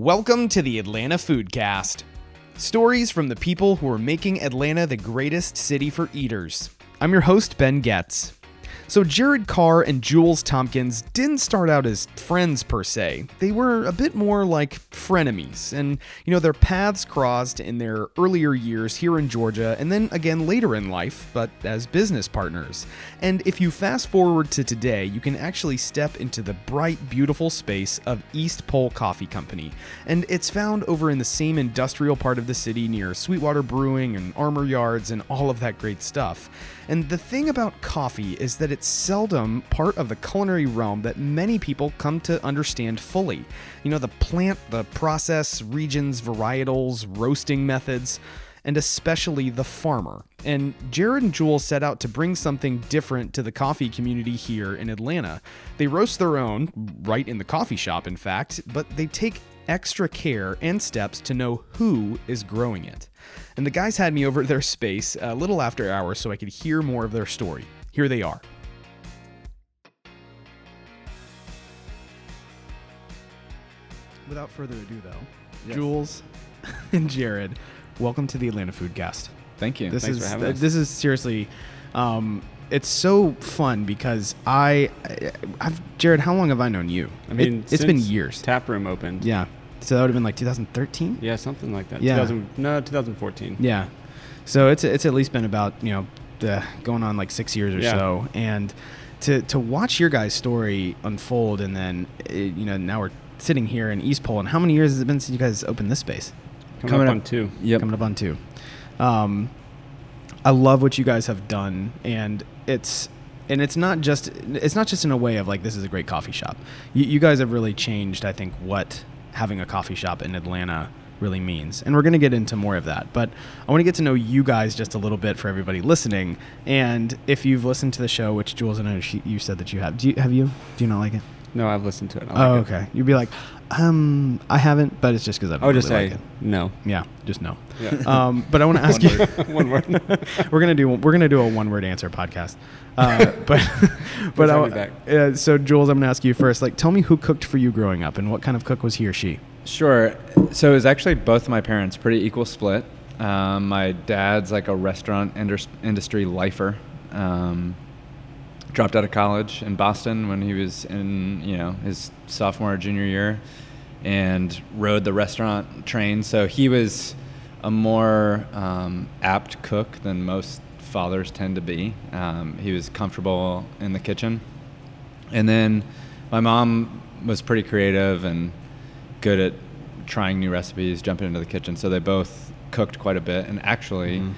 Welcome to the Atlanta Foodcast. Stories from the people who are making Atlanta the greatest city for eaters. I'm your host, Ben Getz. So, Jared Karr and Jules Tompkins didn't start out as friends per se. They were a bit more like frenemies, and, you know, their paths crossed in their earlier years here in Georgia and then again later in life, but as business partners. And if you fast forward to today, you can actually step into the bright, beautiful space of East Pole Coffee Company. And it's found over in the same industrial part of the city near Sweetwater Brewing and Armour Yards and all of that great stuff. And the thing about coffee is that it's seldom part of the culinary realm that many people come to understand fully. You know, the plant, the process, regions, varietals, roasting methods, and especially the farmer. And Jared and Jules set out to bring something different to the coffee community here in Atlanta. They roast their own, right in the coffee shop, in fact, but they take extra care and steps to know who is growing it. And the guys had me over at their space a little after hours so I could hear more of their story. Here they are. Without further ado, though, Yes. Jules and Jared, welcome to the Atlanta Food Foodcast. Thank you. This Thanks is for having us. this is seriously, um, it's so fun because I, I've Jared. How long have I known you? I mean, it, has been years. Tap room opened. Yeah, so that would have been like 2013. Yeah, something like that. Yeah. 2000, no, 2014. Yeah. So it's it's at least been about you know the, going on like six years or Yeah. so, and to to watch your guys' story unfold, and then uh, you know now we're sitting here in East Pole, and how many years has it been since you guys opened this space? Coming, Coming up up- on two. Yep. coming up on two. Um, I love what you guys have done, and it's and it's not just it's not just in a way of like this is a great coffee shop. You, you guys have really changed, I think, what having a coffee shop in Atlanta really means, and we're going to get into more of that. But I want to get to know you guys just a little bit for everybody listening. And if you've listened to the show, which Jules, and I know you said that you have. Do you have you? Do you not like it? No, I've listened to it. I oh, like it. okay. You'd be like, um, I haven't, but it's just because I don't I would really just say like it. no. Yeah, just no. Yeah. Um, but I want to ask you. One word. we're gonna do we're gonna do a one word answer podcast. Uh, but but I, back. uh, so Jules, I'm gonna ask you first. Like, tell me who cooked for you growing up, and what kind of cook was he or she? Sure. So it was actually both my parents, pretty equal split. Um, my dad's like a restaurant industry lifer. Um, dropped out of college in Boston when he was in you know his sophomore or junior year, and rode the restaurant train. So he was a more um, apt cook than most fathers tend to be. Um, he was comfortable in the kitchen, and then my mom was pretty creative and good at trying new recipes, jumping into the kitchen. So they both cooked quite a bit. And actually, Mhm.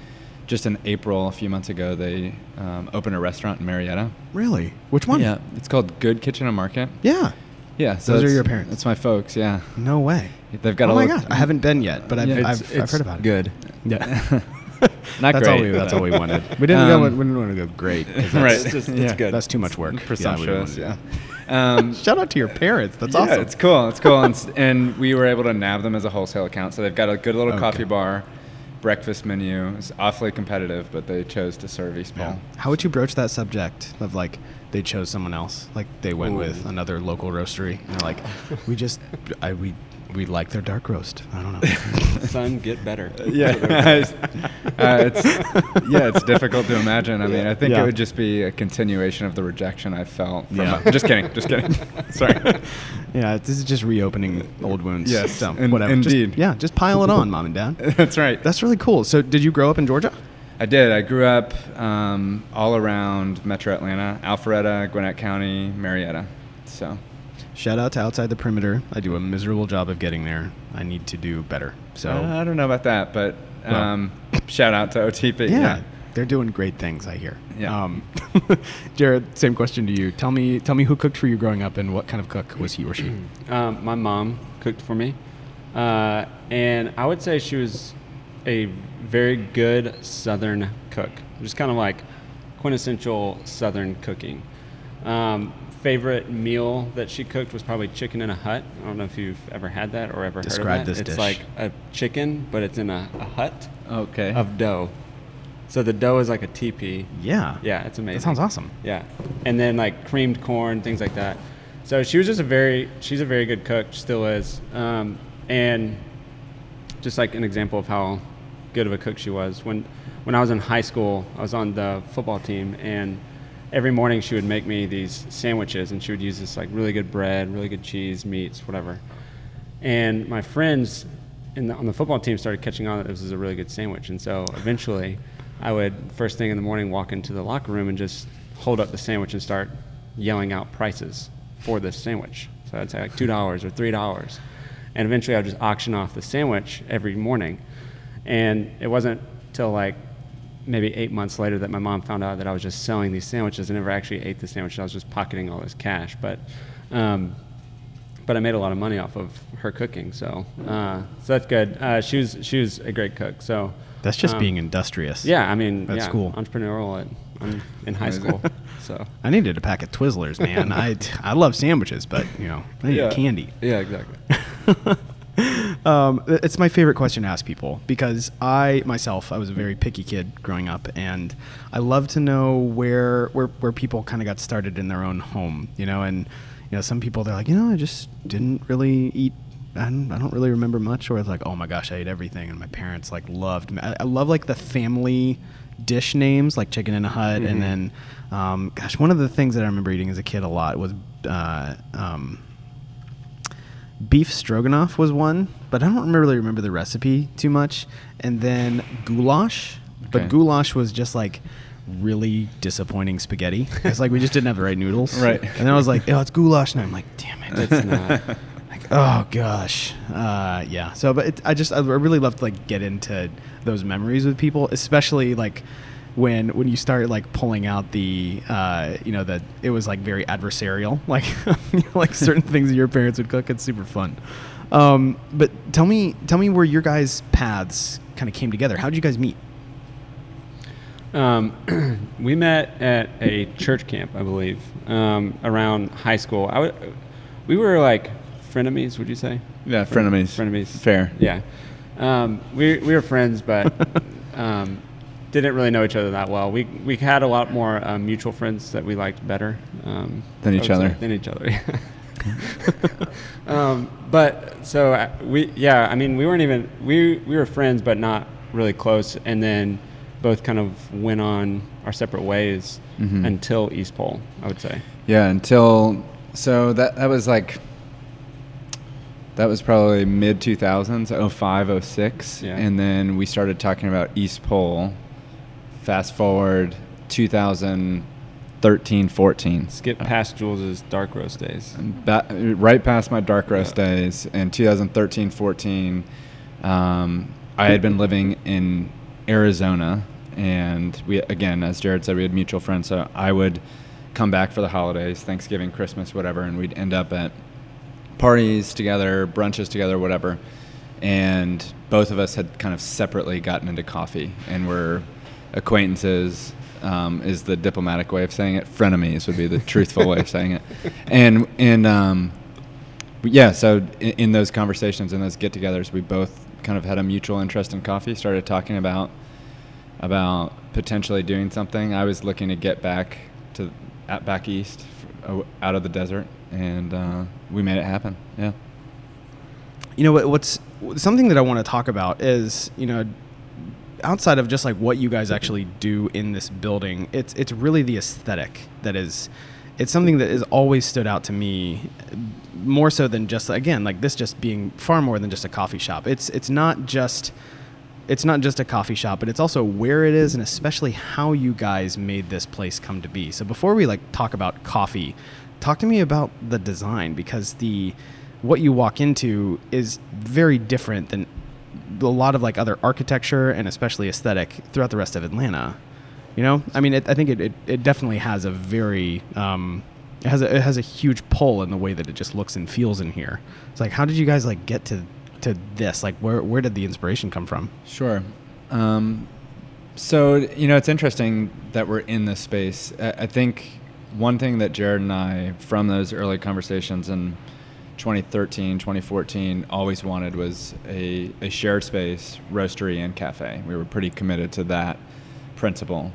Just in April, a few months ago, they um, opened a restaurant in Marietta. Really? Which one? Yeah, it's called Good Kitchen and Market. Yeah. Yeah, so Those are your parents? That's my folks. Yeah, No way. they've got oh a my god, I haven't been yet, but I've Yeah. I've, It's- I've heard about it. good. Yeah. Not that's all great, we that's all we wanted. We didn't go, Um, we didn't want to go great. 'cause right. that's- It's just- it's Yeah. good. That's too much work. Presumptuous. Yeah. Yeah. Um, Shout out to your parents. That's yeah, awesome. It's cool. It's cool. and, and we were able to nab them as a wholesale account. So they've got a good little Okay. coffee bar, breakfast menu. It's awfully competitive, but they chose to serve East Pole. Yeah. How would you broach that subject of like they chose someone else, like they went Ooh. with another local roastery, and they're like, we just, I we we like their dark roast. I don't know. Son, get better. yeah, uh, it's yeah, it's difficult to imagine. I mean, I think Yeah. it would just be a continuation of the rejection I felt. From Yeah. my- just kidding, just kidding. Sorry. yeah, this is just reopening old wounds. Yes, so in- whatever. Just- indeed. yeah, just pile it on, mom and dad. That's right. That's really cool. So, did you grow up in Georgia? I did. I grew up um, all around Metro Atlanta, Alpharetta, Gwinnett County, Marietta. So Shout out to Outside the Perimeter. I do a miserable job of getting there. I need to do better. So, I don't know about that, but Well. um, shout out to OTP. yeah, they're doing great things. I hear. Yeah. Um, Jared, same question to you. Tell me, tell me who cooked for you growing up, and what kind of cook was he or she? Um, my mom cooked for me, uh, and I would say she was a very good Southern cook. Just kind of like quintessential Southern cooking. Um, favorite meal that she cooked was probably chicken in a hut. I don't know if you've ever had that or ever Describe heard of this that. It's dish. like a chicken, but it's in a, a hut Okay. of dough. So the dough is like a teepee. Yeah. Yeah, it's amazing. That sounds awesome. Yeah, and then like creamed corn, things like that. So she was just a very, she's a very good cook, still is. Um, and just like an example of how good of a cook she was. When when I was in high school, I was on the football team, and every morning she would make me these sandwiches, and she would use this like really good bread, really good cheese, meats, whatever. And my friends the, on the football team started catching on that this was a really good sandwich, and so eventually, I would first thing in the morning walk into the locker room and just hold up the sandwich and start yelling out prices for this sandwich. So I'd say like two dollars or three dollars, and eventually I'd just auction off the sandwich every morning. And it wasn't till like maybe eight months later that my mom found out that I was just selling these sandwiches. I never actually ate the sandwiches. I was just pocketing all this cash. But um, but I made a lot of money off of her cooking. So uh, so that's good. Uh, she was she was a great cook. So That's just um, being industrious. yeah. I mean That's yeah, cool. Entrepreneurial at I'm in high school. So I needed a pack of Twizzlers, man. I I love sandwiches, but you know, I need candy. Yeah, exactly. Um, it's my favorite question to ask people because I myself I was a very picky kid growing up, and I love to know where where where people kind of got started in their own home, you know. And you know, some people they're like, you know, I just didn't really eat. I don't, I don't really remember much, or it's like, oh my gosh, I ate everything, and my parents like loved. me. I, I love like the family dish names, like chicken in a hut, Mhm. and then, um, gosh, one of the things that I remember eating as a kid a lot was. Uh, um, beef stroganoff was one, but I don't really remember the recipe too much. And then goulash, but goulash was just like really disappointing spaghetti. It's like we just didn't have the right noodles. Right. And then I was like, oh, it's goulash, and I'm like, damn it. It's not. like, oh gosh, uh, yeah. So, but it, I just I really love to like get into those memories with people, especially like when when you start like pulling out the uh, you know that it was like very adversarial, like like certain things that your parents would cook. It's super fun. Um, but tell me, tell me where your guys' paths kind of came together. How did you guys meet? Um, we met at a church camp, I believe, um, around high school. I w- we were like frenemies, would you say? Yeah, frenemies. Frenemies. Fair. Yeah. Um, we, we were friends, but um, didn't really know each other that well. We, we had a lot more um, mutual friends that we liked better um, Than each would say, other. Than each other. um, but so uh, we, yeah, I mean, we weren't even we we were friends, but not really close. And then both kind of went on our separate ways Mhm. until East Pole. I would say. Yeah, until so that that was like that was probably mid 2000s, 05, 06. Yeah. And then we started talking about East Pole. Fast forward 2013, 14. Skip past Jules's dark roast days. Ba- right past my dark roast Yeah. days in 2013 14 um, i had been living in arizona and we again as jared said we had mutual friends so i would come back for the holidays thanksgiving christmas whatever and we'd end up at parties together brunches together whatever and both of us had kind of separately gotten into coffee and were acquaintances um, is the diplomatic way of saying it. Frenemies would be the truthful way of saying it. And and um, yeah so in, in those conversations and those get-togethers we both kind of had a mutual interest in coffee started talking about about potentially doing something. I was looking to get back to at back east out of the desert and uh, we made it happen. Yeah. You know what, what's something that I want to talk about is you know outside of just like what you guys actually do in this building it's it's really the aesthetic that is it's something that has always stood out to me more so than just again like this just being far more than just a coffee shop. It's it's not just it's not just a coffee shop but it's also where it is and especially how you guys made this place come to be. So before we like talk about coffee talk to me about the design because the what you walk into is very different than a lot of like other architecture and especially aesthetic throughout the rest of Atlanta. You know, I mean, it, I think it, it, it definitely has a very um, it has a, it has a huge pull in the way that it just looks and feels in here. It's like, how did you guys like get to to this? Like, where where did the inspiration come from? Sure. Um, so you know, it's interesting that we're in this space. I, I think one thing that Jared and I, from those early conversations in 2013, 2014, always wanted was a, a shared space, roastery, and cafe. We were pretty committed to that principle.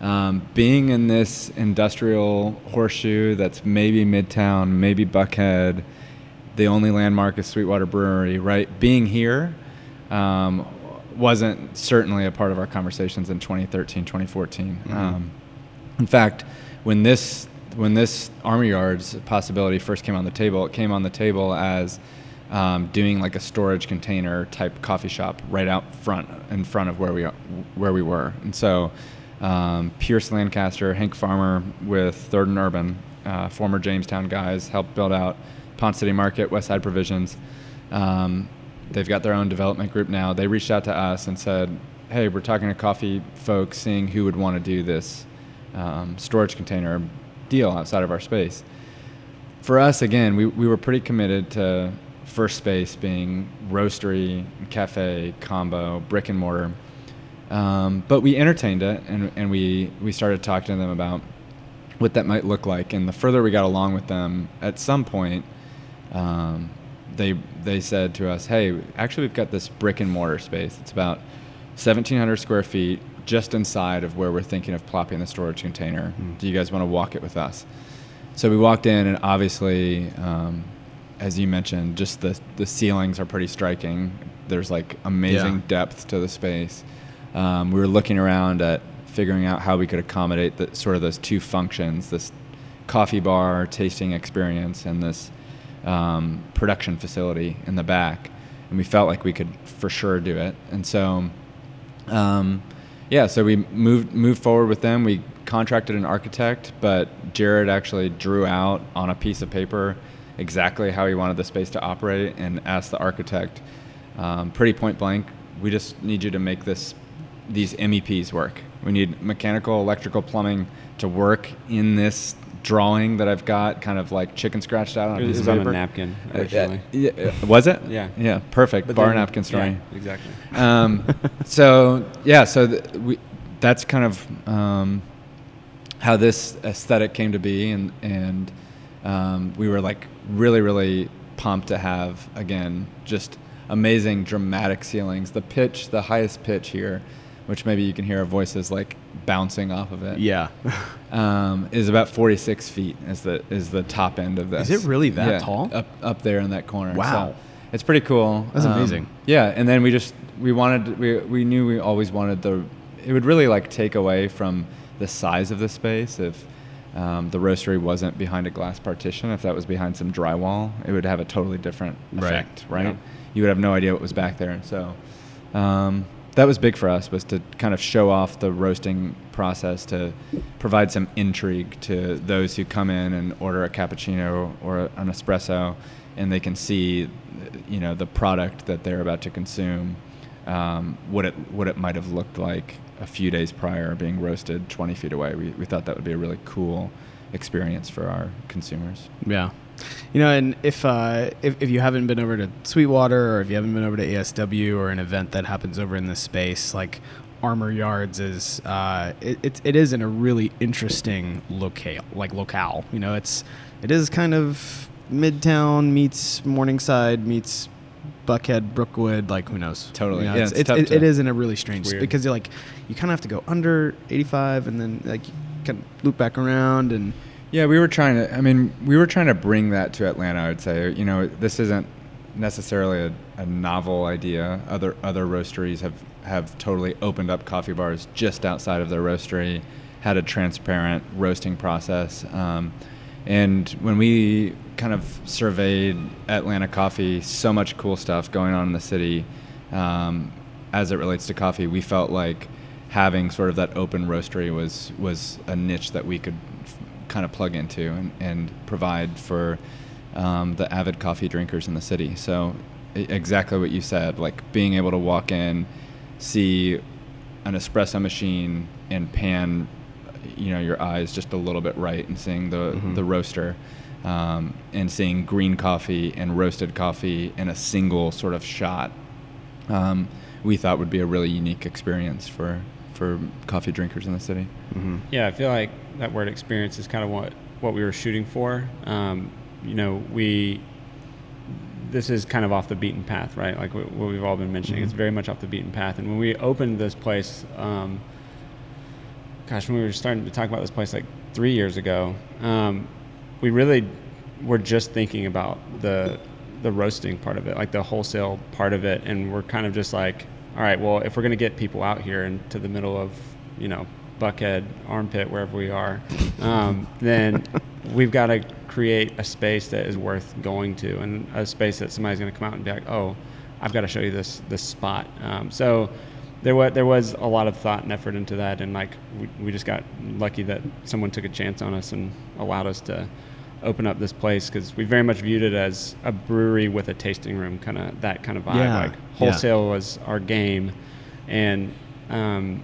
Um, being in this industrial horseshoe that's maybe Midtown, maybe Buckhead, the only landmark is Sweetwater Brewery, right? Being here um, wasn't certainly a part of our conversations in 2013, 2014. Mm-hmm. Um, in fact, when this when this Armour Yards possibility first came on the table, it came on the table as um, doing like a storage container type coffee shop right out front in front of where we are, where we were, and so um, Pierce Lancaster, Hank Farmer with Third and Urban, uh, former Jamestown guys, helped build out Ponce City Market, Westside Provisions. Um, they've got their own development group now. They reached out to us and said, "Hey, we're talking to coffee folks, seeing who would want to do this um, storage container deal outside of our space." For us, again, we, we were pretty committed to first space being roastery, cafe, combo, brick and mortar. Um, but we entertained it and, and we, we started talking to them about what that might look like. And the further we got along with them, at some point, um, they, they said to us, hey, actually, we've got this brick and mortar space. It's about 1,700 square feet just inside of where we're thinking of plopping the storage container. Do you guys want to walk it with us? So we walked in, and obviously, um, as you mentioned, just the the ceilings are pretty striking. There's like amazing Yeah. depth to the space. Um, we were looking around at figuring out how we could accommodate the, sort of those two functions: this coffee bar tasting experience and this um, production facility in the back. And we felt like we could for sure do it. And so, um, yeah, so we moved moved forward with them. We contracted an architect, but Jared actually drew out on a piece of paper exactly how he wanted the space to operate, and asked the architect, um, pretty point blank, "We just need you to make this these MEPs work. We need mechanical, electrical, plumbing to work in this." Drawing that I've got, kind of like chicken scratched out on a piece of on a napkin Uh, originally. yeah, uh, was it? Yeah. Yeah, perfect. But Bar then- napkin story. Yeah, exactly. Um, so yeah, so th- we, that's kind of um, how this aesthetic came to be, and and um, we were like really really pumped to have again just amazing dramatic ceilings. The pitch, the highest pitch here, which maybe you can hear our voices like bouncing off of it. Yeah. Um, is about 46 feet is the is the top end of this. Is it really that Yeah, tall? Up up there in that corner. Wow. So it's pretty cool. That's Um, amazing. Yeah, and then we just we wanted we we knew we always wanted the it would really like take away from the size of the space if um, the roastery wasn't behind a glass partition. If that was behind some drywall, it would have a totally different Right. effect, right? Yeah. You would have no idea what was back there, and so um, that was big for us was to kind of show off the roasting process to provide some intrigue to those who come in and order a cappuccino or an espresso and they can see you know the product that they're about to consume um, what it what it might have looked like a few days prior being roasted 20 feet away we, we thought that would be a really cool experience for our consumers Yeah. You know, and if, uh, if if you haven't been over to Sweetwater or if you haven't been over to ASW or an event that happens over in this space, like Armour Yards is, uh, it, it, it is in a really interesting locale, like locale. You know, it's it is kind of Midtown meets Morningside meets Buckhead, Brookwood, like who knows? Totally. You know, Yeah, it's, it's it's, it, it is in a really strange because you're like you kind of have to go under 85 and then like you kind of loop back around and Yeah, we were trying to. I mean, we were trying to bring that to Atlanta. I would say, you know, this isn't necessarily a, a novel idea. Other other roasteries have have totally opened up coffee bars just outside of their roastery, had a transparent roasting process. Um, and when we kind of surveyed Atlanta coffee, so much cool stuff going on in the city um, as it relates to coffee. We felt like having sort of that open roastery was was a niche that we could kind of plug into and, and provide for um, the avid coffee drinkers in the city. So exactly what you said, like being able to walk in, see an espresso machine and pan you know your eyes just a little bit right and seeing the Mhm. the roaster um, and seeing green coffee and roasted coffee in a single sort of shot um, we thought would be a really unique experience for for coffee drinkers in the city Yeah, I feel like that word experience is kind of what what we were shooting for. Um, you know, we this is kind of off the beaten path, right? Like what, what we've all been mentioning, it's Mhm. very much off the beaten path. And when we opened this place, um, gosh, when we were starting to talk about this place like three years ago, um, we really were just thinking about the the roasting part of it, like the wholesale part of it, and we're kind of just like, all right, well, if we're gonna get people out here into the middle of, you know, Buckhead, Armpit, wherever we are, um, then we've got to create a space that is worth going to, and a space that somebody's gonna come out and be like, oh, I've got to show you this this spot. Um, so there was there was a lot of thought and effort into that, and like we, we just got lucky that someone took a chance on us and allowed us to open up this place because we very much viewed it as a brewery with a tasting room, kind of that kind of vibe. Yeah, Like yeah. wholesale was our game, and um,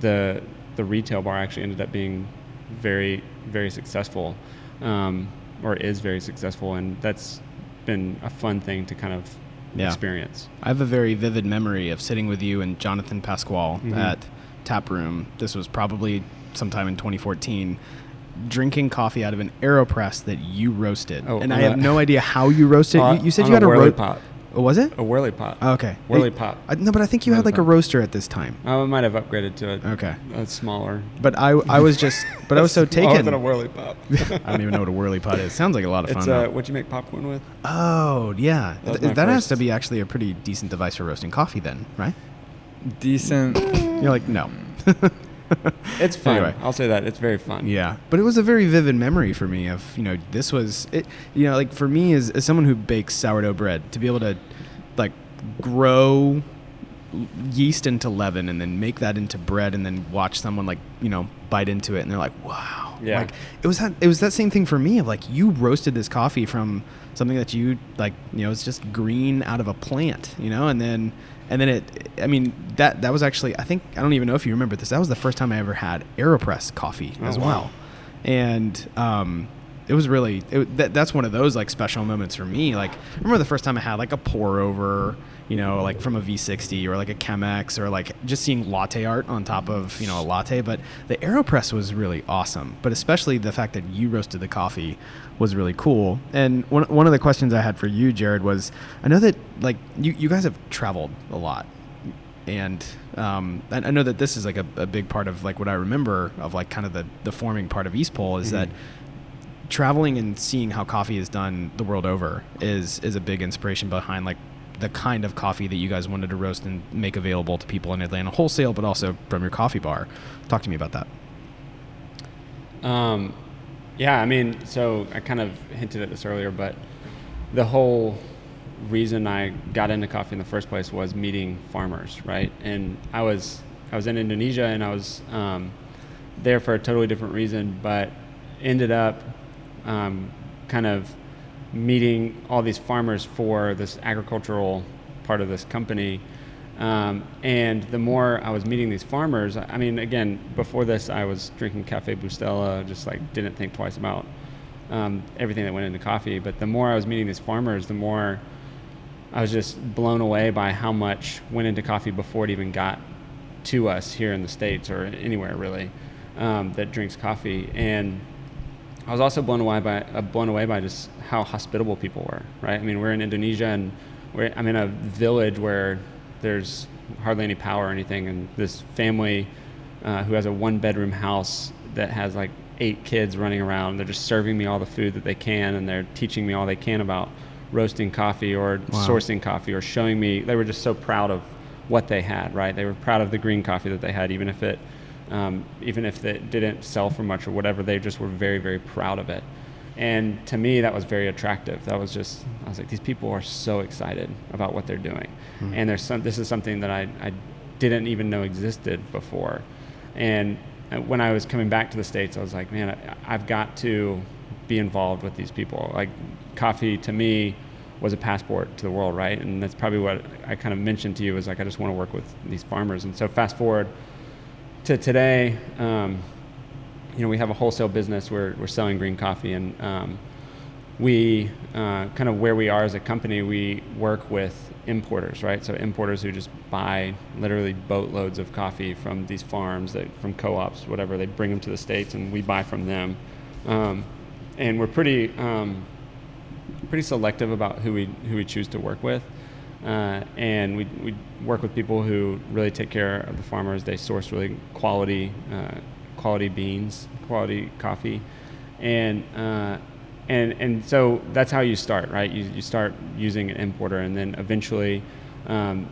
the the retail bar actually ended up being very very successful, um, or is very successful, and that's been a fun thing to kind of Yeah. experience. I have a very vivid memory of sitting with you and Jonathan Pasquale Mhm. at Tap Room. This was probably sometime in 2014. Drinking coffee out of an AeroPress that you roasted, Oh, and I have no idea how you roasted. Uh, you, you said you had a, whirly ro- pot. Oh, was it? A whirly pot. Oh, okay. Whirly Hey, pot. I, no, but I think you had Whirly like a roaster at this time. Oh, I might have upgraded to a, Okay. a smaller. But I, I was just, but I was so Smaller taken. than a whirly pot. I don't even know what a whirly pot is. Sounds like a lot of fun. it's though. uh, what you make popcorn with. oh yeah, That Th- that has to be actually a pretty decent device for roasting coffee, then, right? Decent. You're like, no. It's fun. Anyway. I'll say that it's very fun. Yeah, but it was a very vivid memory for me of you know this was it. You know, like for me as, as someone who bakes sourdough bread to be able to like grow yeast into leaven and then make that into bread and then watch someone like you know bite into it and they're like wow Yeah. like it was that it was that same thing for me of like you roasted this coffee from something that you like you know it's just green out of a plant you know and then and then it i mean that that was actually i think i don't even know if you remember this that was the first time i ever had aeropress coffee Oh, as wow. well and um it was really it, that, that's one of those like special moments for me like I remember the first time i had like a pour over you know like from a v60 or like a chemex or like just seeing latte art on top of you know a latte. But the aeropress was really awesome. But especially the fact that you roasted the coffee was really cool. And one, one of the questions i had for you jared was i know that like you, you guys have traveled a lot. And um, I, I know that this is like a, a big part of like what I remember of like kind of the, the forming part of East Pole is that traveling and seeing how coffee is done the world over is is a big inspiration behind like the kind of coffee that you guys wanted to roast and make available to people in Atlanta wholesale, but also from your coffee bar. Talk to me about that. Um, yeah, I mean, so I kind of hinted at this earlier, but the whole reason I got into coffee in the first place was meeting farmers, right? And I was I was in Indonesia and I was um, there for a totally different reason, but ended up um, kind of meeting all these farmers for this agricultural part of this company. Um, and the more I was meeting these farmers, I mean, again, before this, I was drinking Cafe Bustelo, just like didn't think twice about um, everything that went into coffee. But the more I was meeting these farmers, the more I was just blown away by how much went into coffee before it even got to us here in the States or anywhere really um, that drinks coffee. And I was also blown away by uh, blown away by just how hospitable people were. Right? I mean, we're in Indonesia and we're I'm in a village where there's hardly any power or anything, and this family uh, who has a one bedroom house that has like eight kids running around. They're just serving me all the food that they can, and they're teaching me all they can about roasting coffee or Wow. sourcing coffee or showing me. They were just so proud of what they had. Right? They were proud of the green coffee that they had, even if it um, even if it didn't sell for much or whatever, they just were very, very proud of it. And to me, that was very attractive. That was just, I was like, these people are so excited about what they're doing. And there's some, this is something that I, I didn't even know existed before. And uh, when I was coming back to the States, I was like, man, I, I've got to be involved with these people. Like, coffee to me was a passport to the world, right? And that's probably what I kind of mentioned to you is like, I just want to work with these farmers. And so, fast forward to today, um, you know, we have a wholesale business. We're, we're selling green coffee, and um, we uh, kind of where we are as a company, we work with importers, right? So importers who just buy literally boatloads of coffee from these farms, that, from co-ops, whatever. They bring them to the states, and we buy from them. Um, and we're pretty um, pretty selective about who we who we choose to work with. Uh, and we, we work with people who really take care of the farmers. They source really quality uh, quality beans, quality coffee, and uh, and and so that's how you start, right? You you start using an importer, and then eventually. Um,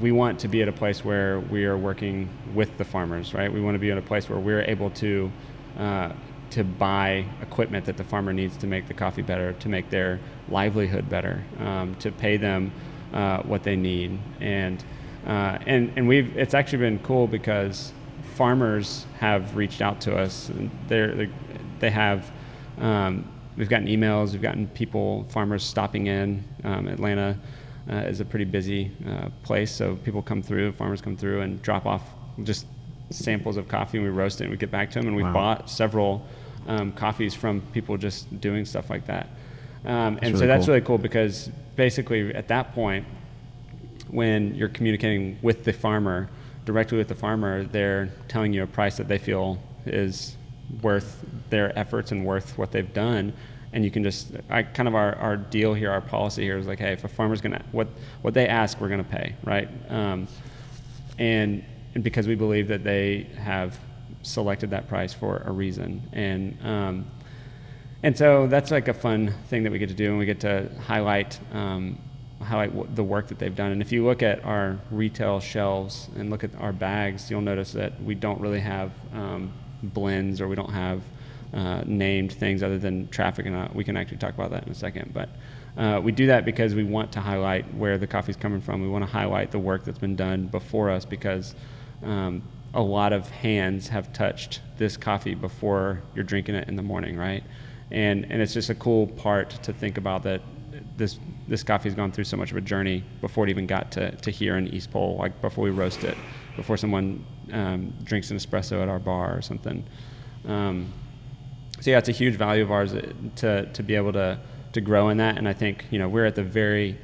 we want to be at a place where we are working with the farmers, right? We want to be at a place where we're able to uh, to buy equipment that the farmer needs to make the coffee better, to make their livelihood better, um, to pay them uh, what they need, and uh, and and we've it's actually been cool because farmers have reached out to us. They're, they're they have. Um, we've gotten emails. We've gotten people, farmers stopping in. Um, Atlanta uh, is a pretty busy uh, place, so people come through, farmers come through and drop off just samples of coffee, and we roast it and we get back to them. And we've Wow. bought several um, coffees from people just doing stuff like that. Um, and so that's cool. really cool because basically at that point, when you're communicating with the farmer, directly with the farmer, they're telling you a price that they feel is worth their efforts and worth what they've done. And you can just, I kind of our, our deal here, our policy here is like, hey, if a farmer's gonna, what, what they ask, we're gonna pay, right? Um, and, and because we believe that they have selected that price for a reason. And, um, and so that's like a fun thing that we get to do, and we get to highlight um, highlight w- the work that they've done. And if you look at our retail shelves and look at our bags, you'll notice that we don't really have um, blends or we don't have uh, named things other than traffic, and uh, we can actually talk about that in a second. But uh, we do that because we want to highlight where the coffee's coming from. We want to highlight the work that's been done before us because. Um, a lot of hands have touched this coffee before you're drinking it in the morning, right? And and it's just a cool part to think about that this this coffee's gone through so much of a journey before it even got to, to here in East Pole, like before we roast it, before someone um, drinks an espresso at our bar or something. Um, so yeah, it's a huge value of ours to to be able to to grow in that, and I think you know we're at the very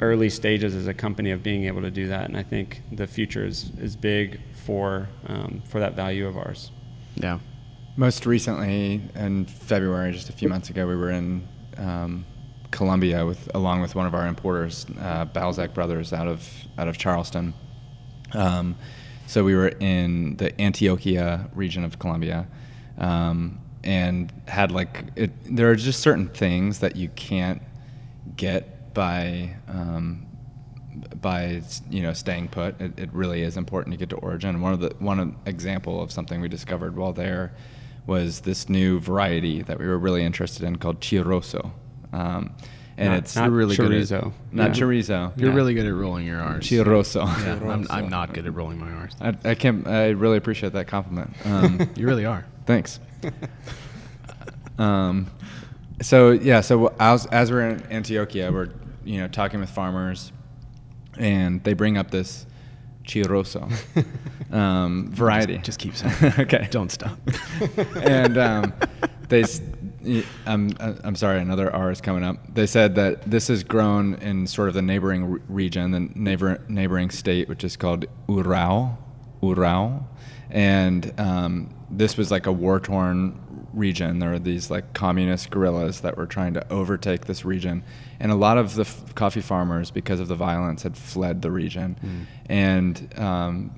early stages as a company of being able to do that, and I think the future is is big for um, for that value of ours. Yeah. Most recently, in February, just a few months ago, we were in um, Colombia with, along with one of our importers, uh, Balzac Brothers, out of out of Charleston. Um, so we were in the Antioquia region of Colombia, um, and had like it, there are just certain things that you can't get by um, by you know staying put. It, it really is important to get to origin. One of the one example of something we discovered while there was this new variety that we were really interested in called Chiroso, um, and Not- it's not really good at- not Yeah. chorizo. You're yeah. really good at rolling your R's. Chiroso. Yeah, I'm, I'm not good at rolling my R's. I, I can I really appreciate that compliment. Um, You really are. Thanks. um, so yeah, so as, as we're in Antioquia, we're you know talking with farmers, and they bring up this Chiroso um, variety. Just keep saying. okay. Don't stop. and um, they, I'm, I'm sorry, another R is coming up. They said that this is grown in sort of the neighboring region, the neighbor, neighboring state, which is called Urrao, Urrao, and um, this was like a war-torn region. There were these like communist guerrillas that were trying to overtake this region, and a lot of the f- coffee farmers, because of the violence, had fled the region, and um,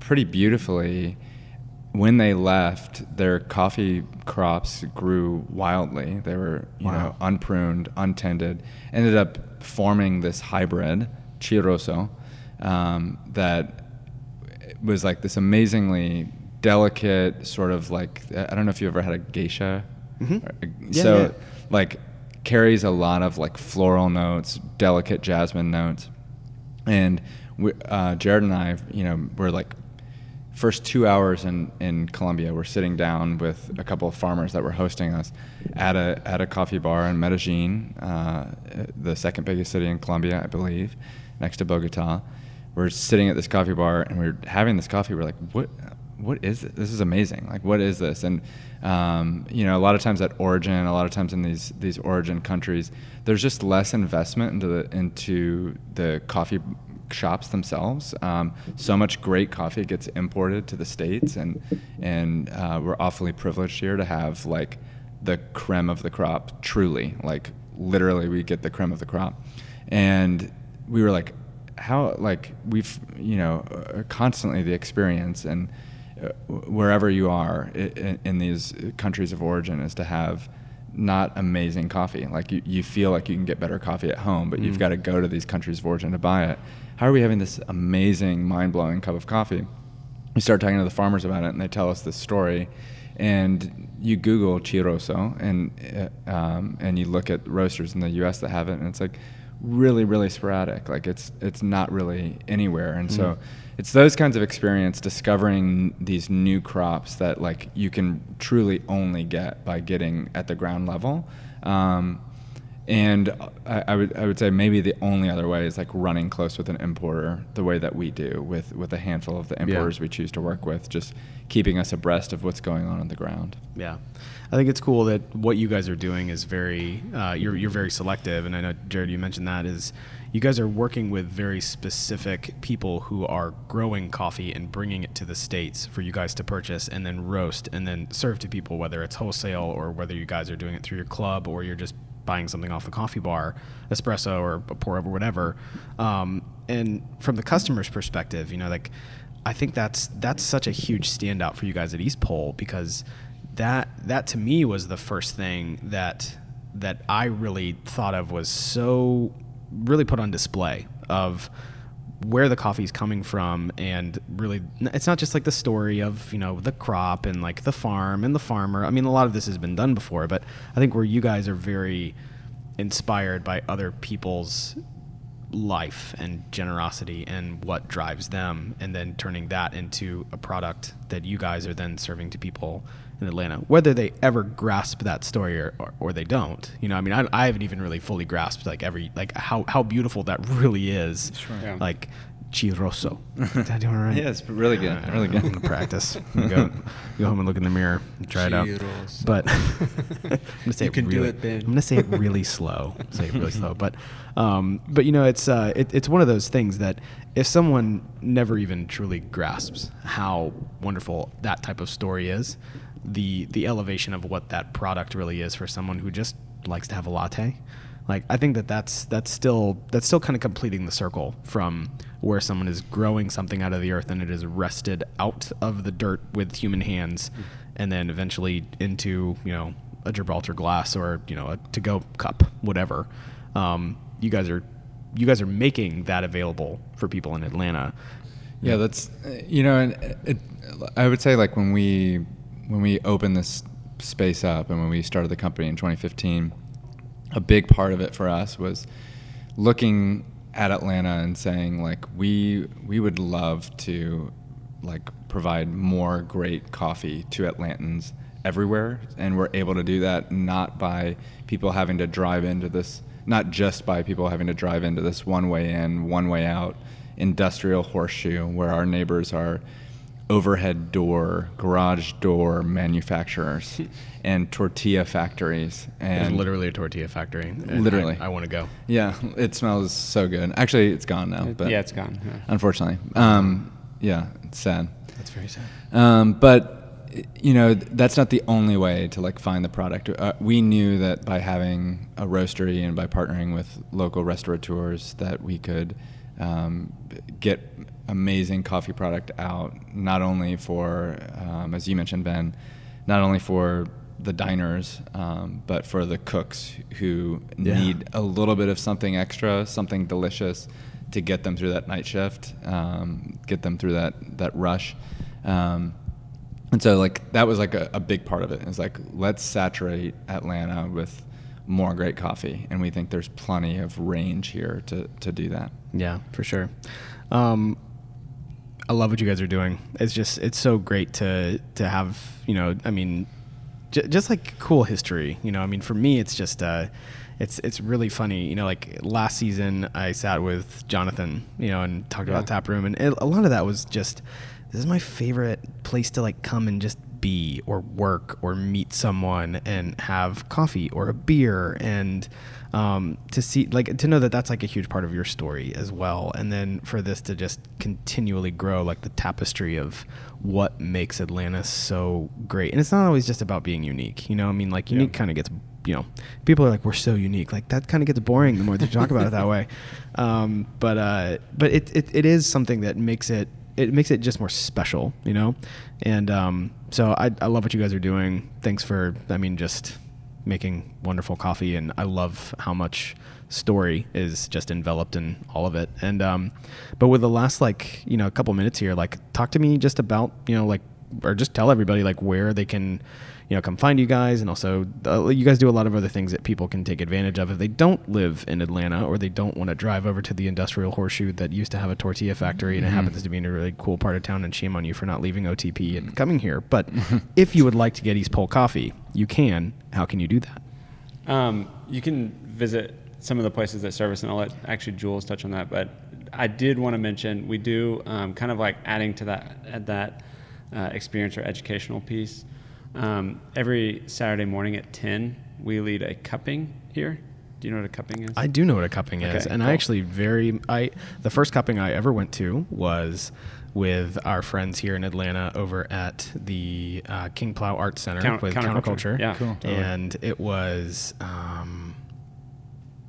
pretty beautifully when they left, their coffee crops grew wildly. They were, you Wow. know, unpruned, untended. Ended up forming this hybrid, Chiroso, um, that was like this amazingly delicate sort of like I don't know if you ever had a geisha. Mhm. Or Yeah, so yeah. like carries a lot of like floral notes, delicate jasmine notes, and we, uh, Jared and I, you know, we're like first two hours in, in Colombia, we're sitting down with a couple of farmers that were hosting us at a at a coffee bar in Medellin, uh, the second biggest city in Colombia, I believe, next to Bogota. We're sitting at this coffee bar and we're having this coffee. We're like, what? What is it? This is amazing. Like, what is this? And um, you know, a lot of times at origin, a lot of times in these these origin countries, there's just less investment into the into the coffee shops themselves. Um, so much great coffee gets imported to the states, and and uh, we're awfully privileged here to have like the creme of the crop. Truly, like literally, we get the creme of the crop, and we were like, how like we've you know uh, constantly the experience and. Wherever you are in, in these countries of origin is to have not amazing coffee. Like you, you feel like you can get better coffee at home, but you've Mm. got to go to these countries of origin to buy it. How are we having this amazing, mind blowing cup of coffee? We start talking to the farmers about it, and they tell us this story. And you Google Chiroso, and uh, um, and you look at roasters in the U.S. that have it, and it's like really, really sporadic. Like it's it's not really anywhere. And so Mm. It's those kinds of experience discovering these new crops that like you can truly only get by getting at the ground level. Um, and I, I would I would say maybe the only other way is like running close with an importer the way that we do with with a handful of the importers we choose to work with, just keeping us abreast of what's going on on the ground. Yeah, I think it's cool that what you guys are doing is very uh, you're you're very selective, and I know Jared, you mentioned that is you guys are working with very specific people who are growing coffee and bringing it to the states for you guys to purchase and then roast and then serve to people, whether it's wholesale or whether you guys are doing it through your club or you're just buying something off the coffee bar, espresso or a pour over, whatever. Um, and from the customer's perspective, you know, like I think that's that's such a huge standout for you guys at East Pole because that that to me was the first thing that that I really thought of was so really put on display of where the coffee is coming from and really it's not just like the story of you know the crop and like the farm and the farmer. I mean a lot of this has been done before but i think where you guys are very inspired by other people's life and generosity and what drives them and then turning that into a product that you guys are then serving to people in Atlanta whether they ever grasp that story or, or, or they don't you know I mean I, I haven't even really fully grasped like every like how, how beautiful that really is Yeah. like Chiroso. Did I do it right? Yeah, it's really good, Uh, really good. I'm gonna practice. I'm gonna go, go home and look in the mirror and try it out. But I'm gonna say You it can do really, it, Ben. I'm gonna say it really slow. Say it really slow. But um, but you know, it's uh, it, it's one of those things that if someone never even truly grasps how wonderful that type of story is, the the elevation of what that product really is for someone who just likes to have a latte. Like i think that that's that's still that's still kind of completing the circle from where someone is growing something out of the earth and it is wrested out of the dirt with human hands and then eventually into you know a gibraltar glass or you know a to go cup whatever. Um, you guys are you guys are making that available for people in atlanta. Yeah, that's you know, and it, I would say like when we when we opened this space up and when we started the company in 2015, a big part of it for us was looking at Atlanta and saying like we we would love to like provide more great coffee to Atlantans everywhere. And we're able to do that not by people having to drive into this not just by people having to drive into this one way in one way out industrial horseshoe where our neighbors are overhead door garage door manufacturers and tortilla factories there's and literally a tortilla factory Literally. i, I want to go yeah it smells so good actually it's gone now but yeah, it's gone. yeah. unfortunately um, yeah it's sad that's very sad um, but you know that's not the only way to like find the product. Uh, we knew that by having a roastery and by partnering with local restaurateurs that we could um, get amazing coffee product out not only for um, as you mentioned Ben, not only for the diners um, but for the cooks who Yeah. need a little bit of something extra, something delicious to get them through that night shift, um, get them through that that rush. Um, and so like that was like a, a big part of it. it. Is like let's saturate Atlanta with more great coffee, and we think there's plenty of range here to to do that. Yeah, for sure. Um, I love what you guys are doing. It's just it's so great to to have you know. I mean, j- just like cool history. You know, I mean, for me, it's just uh, it's it's really funny. You know, like last season, I sat with Jonathan. You know, and talked about tap room, and it, a lot of that was just this is my favorite place to like come and just be or work or meet someone and have coffee or a beer and um, to see like to know that that's like a huge part of your story as well. And then for this to just continually grow like the tapestry of what makes atlanta so great. And it's not always just about being unique you know? I mean like unique kind of gets you know people are like we're so unique. Like that kind of gets boring the more they talk about it that way. Um, but uh, but it, it, it is something that makes it it makes it just more special, you know? And um, so I, I love what you guys are doing. Thanks for, I mean, just making wonderful coffee, and I love how much story is just enveloped in all of it. And um, but with the last like you know a couple minutes here, like talk to me just about you know like or just tell everybody like where they can you know come find you guys. And also uh, you guys do a lot of other things that people can take advantage of if they don't live in atlanta or they don't want to drive over to the industrial horseshoe that used to have a tortilla factory and it happens to be in a really cool part of town and shame on you for not leaving otp and coming here. But if you would like to get east pole coffee you can. How can you do that? Um, you can visit some of the places that service, and I'll let actually Jules touch on that. But I did want to mention we do um, kind of like adding to that at that uh, experience or educational piece. Um, every Saturday morning at ten, we lead a cupping here. Do you know what a cupping is? I do know what a cupping is, Okay, and I actually very I the first cupping I ever went to was with our friends here in Atlanta over at the uh, King Plow Arts Center Count- with counterculture. counterculture. Yeah, Cool. totally. and it was um,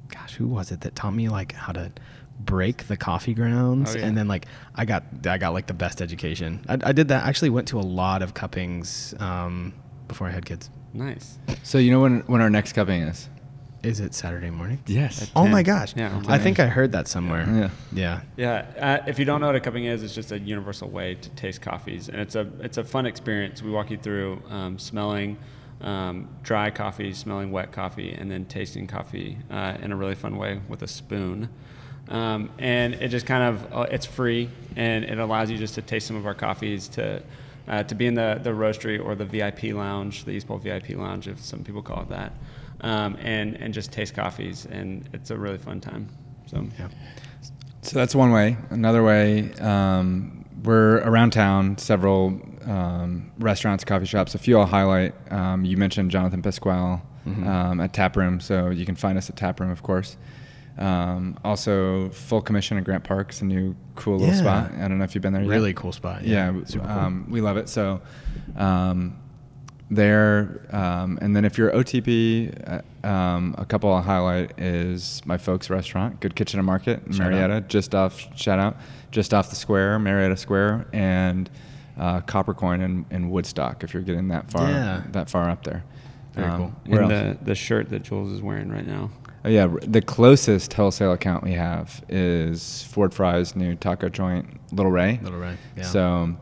gosh, who was it that taught me like how to break the coffee grounds Oh, yeah. and then like I got I got like the best education. I, I did that. I actually went to a lot of cuppings um, before I had kids. nice. So you know when when our next cupping is? Is it Saturday morning? Yes. Oh my gosh! Yeah, I think I heard that somewhere. Yeah. Yeah. Yeah, uh, if you don't know what a cupping is, it's just a universal way to taste coffees, and it's a it's a fun experience. We walk you through um, smelling um, dry coffee, smelling wet coffee, and then tasting coffee uh, in a really fun way with a spoon. Um, and it just kind of uh, it's free, and it allows you just to taste some of our coffees to. Uh, to be in the, the roastery or the VIP lounge, the East Pole VIP lounge, if some people call it that, um, and and just taste coffees, and it's a really fun time. So Yeah. So that's one way. Another way, um, we're around town, several um, restaurants, coffee shops. A few I'll highlight. Um, you mentioned Jonathan Pasquale um, at Taproom, so you can find us at Taproom, of course. Um, also, Full Commission in Grant Park is a new cool little Yeah. spot. I don't know if you've been there yet. Really cool spot. Yeah, super cool. um, we love it. So, um, there, um, and then if you're OTP, uh, um, a couple I'll highlight is my folks' restaurant, Good Kitchen and Market, in Shout out. Marietta, just off shout out, just off the square, Marietta Square, and uh, Coppercoin in, in Woodstock. If you're getting that far, Yeah. that far up there. Very Um, cool. and the, the shirt that Jules is wearing right now. Oh yeah, the closest wholesale account we have is Ford Fry's new taco joint, Little Rey. Little Rey, yeah. So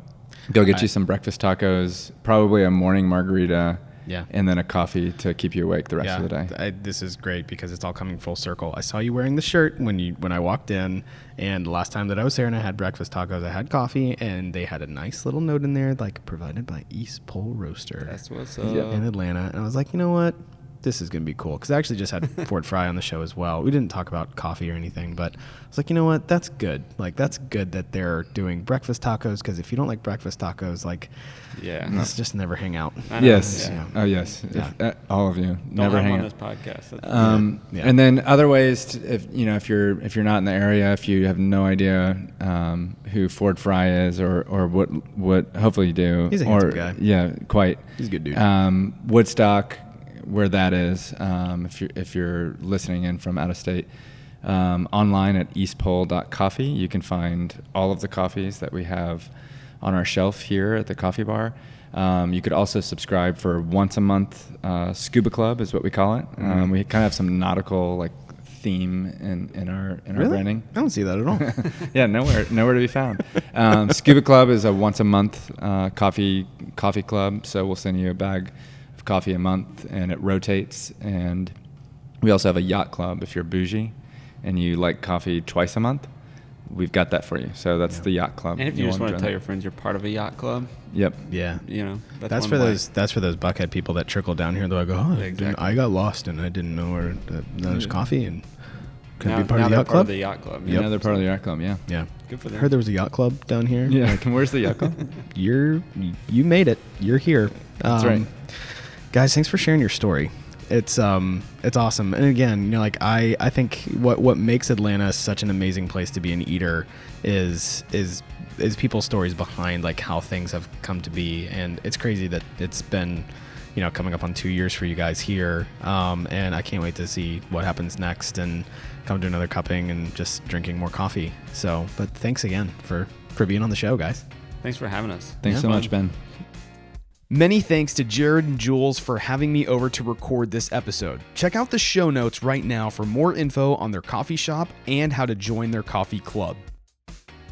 go get I- you some breakfast tacos, probably a morning margarita, Yeah. and then a coffee to keep you awake the rest yeah, of the day. I, this is great because it's all coming full circle. I saw you wearing the shirt when you when I walked in, and the last time that I was there and I had breakfast tacos, I had coffee, and they had a nice little note in there, like provided by East Pole Roaster That's what's Yeah. up. in Atlanta, and I was like, you know what, this is gonna be cool because I actually just had Ford Fry on the show as well. We didn't talk about coffee or anything, but I was like, you know what, that's good. Like that's good that they're doing breakfast tacos because if you don't like breakfast tacos, like Yeah. let's just never hang out. Yes. yeah. Oh yes. Yeah. If, uh, all of you. Don't never hang him on out. this podcast. That's Um, Yeah. And then other ways, to, if you know, if you're if you're not in the area, if you have no idea um, who Ford Fry is, or or what what hopefully you do, He's a or guy. yeah, quite. He's a good dude. Um, Woodstock, where that is, um, if you're if you're listening in from out of state. Um, online at eastpole.coffee, you can find all of the coffees that we have on our shelf here at the coffee bar. Um, you could also subscribe for once a month uh, scuba club is what we call it. Mm-hmm. Um, we kind of have some nautical like theme in, in our in our branding. I don't see that at all. yeah, nowhere nowhere to be found. Um, Scuba Club is a once a month uh, coffee coffee club, so we'll send you a bag coffee a month, and it rotates. And we also have a yacht club if you're bougie and you like coffee twice a month. We've got that for you. So that's Yeah. the yacht club. and if you, just wanna want to join tell that. your friends you're part of a yacht club, Yep. yeah. you know, that's, That's, for way. those. That's for those buckhead people that trickle down here. They're like, oh, I, didn't- Exactly. I got lost and I didn't know where to, there's Yeah. coffee and could now, be part of the they're yacht part club. of the yacht club. Yeah, they're part of the yacht club. Yeah. yeah, Good for I them. heard there was a yacht club down here. Yeah. Like, Where's the yacht club? you're you made it. You're here. That's Um, right. Guys. Thanks for sharing your story. It's um it's awesome. And again, you know, like I I think what what makes Atlanta such an amazing place to be an eater is is is people's stories behind like how things have come to be. And it's crazy that it's been you know coming up on two years for you guys here. Um, and I can't wait to see what happens next and come to another cupping and just drinking more coffee. So, but thanks again for for being on the show, guys. Thanks for having us. Thanks Yeah. so much, Ben. Many thanks to Jared and Jules for having me over to record this episode. Check out the show notes right now for more info on their coffee shop and how to join their coffee club.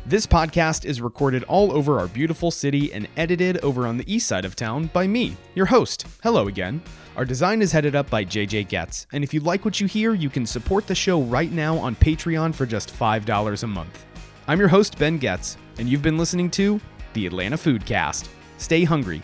This podcast is recorded all over our beautiful city and edited over on the east side of town by me, your host. Hello again. Our design is headed up by JJ Getz, and if you like what you hear, you can support the show right now on Patreon for just $5 a month. I'm your host, Ben Getz, and you've been listening to the Atlanta Foodcast. Stay hungry